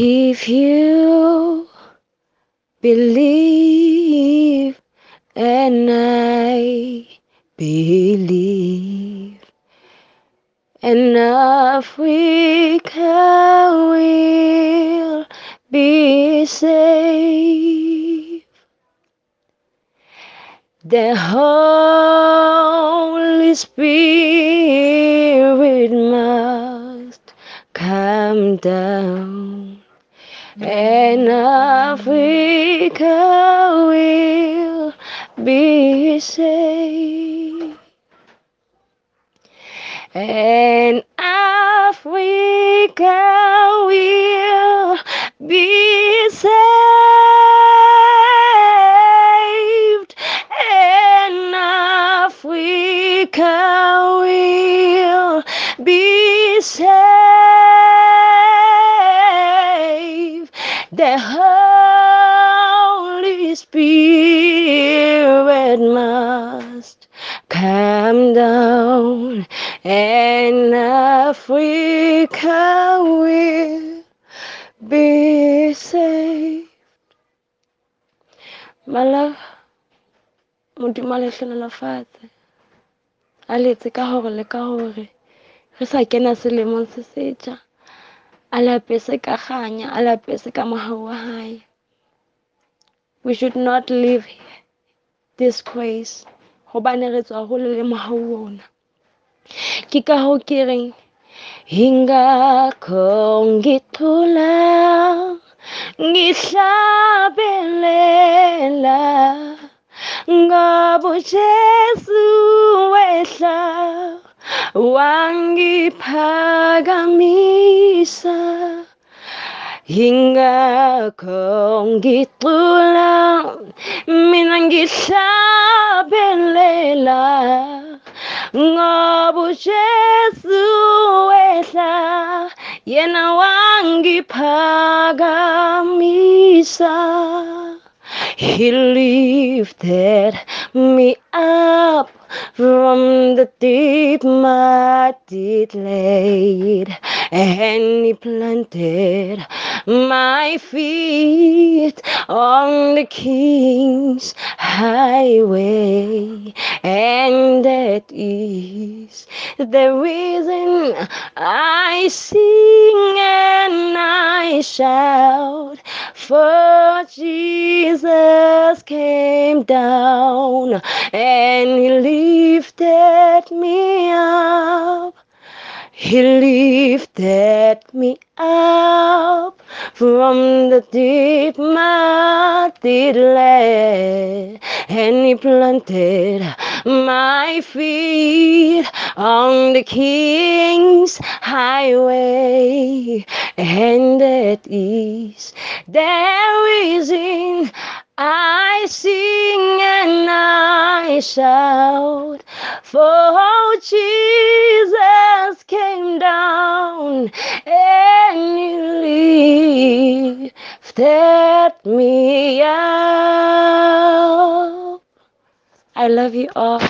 If you believe and I believe, and Africa will be saved. The Holy Spirit must come down, and Africa will be saved. And The Holy Spirit must come down, and Africa. Will be saved. Mala modimo a letlelela fatshe a letse ka gore le ka gore re sa kena selemong se setšha alapeseka khanya alapeseka mahawahaya we should not leave this place gobane re tswa gole le mahau ona ke ka go ke reng hingakho ngithula ngihlabelela ngabo jesu wehla. 왕기파가 미사 Hingga kong gitulang Minang gisaben lela Ngobu Jesu esa Yena wangi pagamisa He lifted me up from the deep muddy laid, and he planted my feet on the king's highway. And that is the reason I sing and I shout for Jesus came down and he lifted me up. He lifted me up from the deep muddy lake and he planted my feet on the king's highway and that is the reason I sing and I shout for Jesus came down and he lifted me up. I love you all.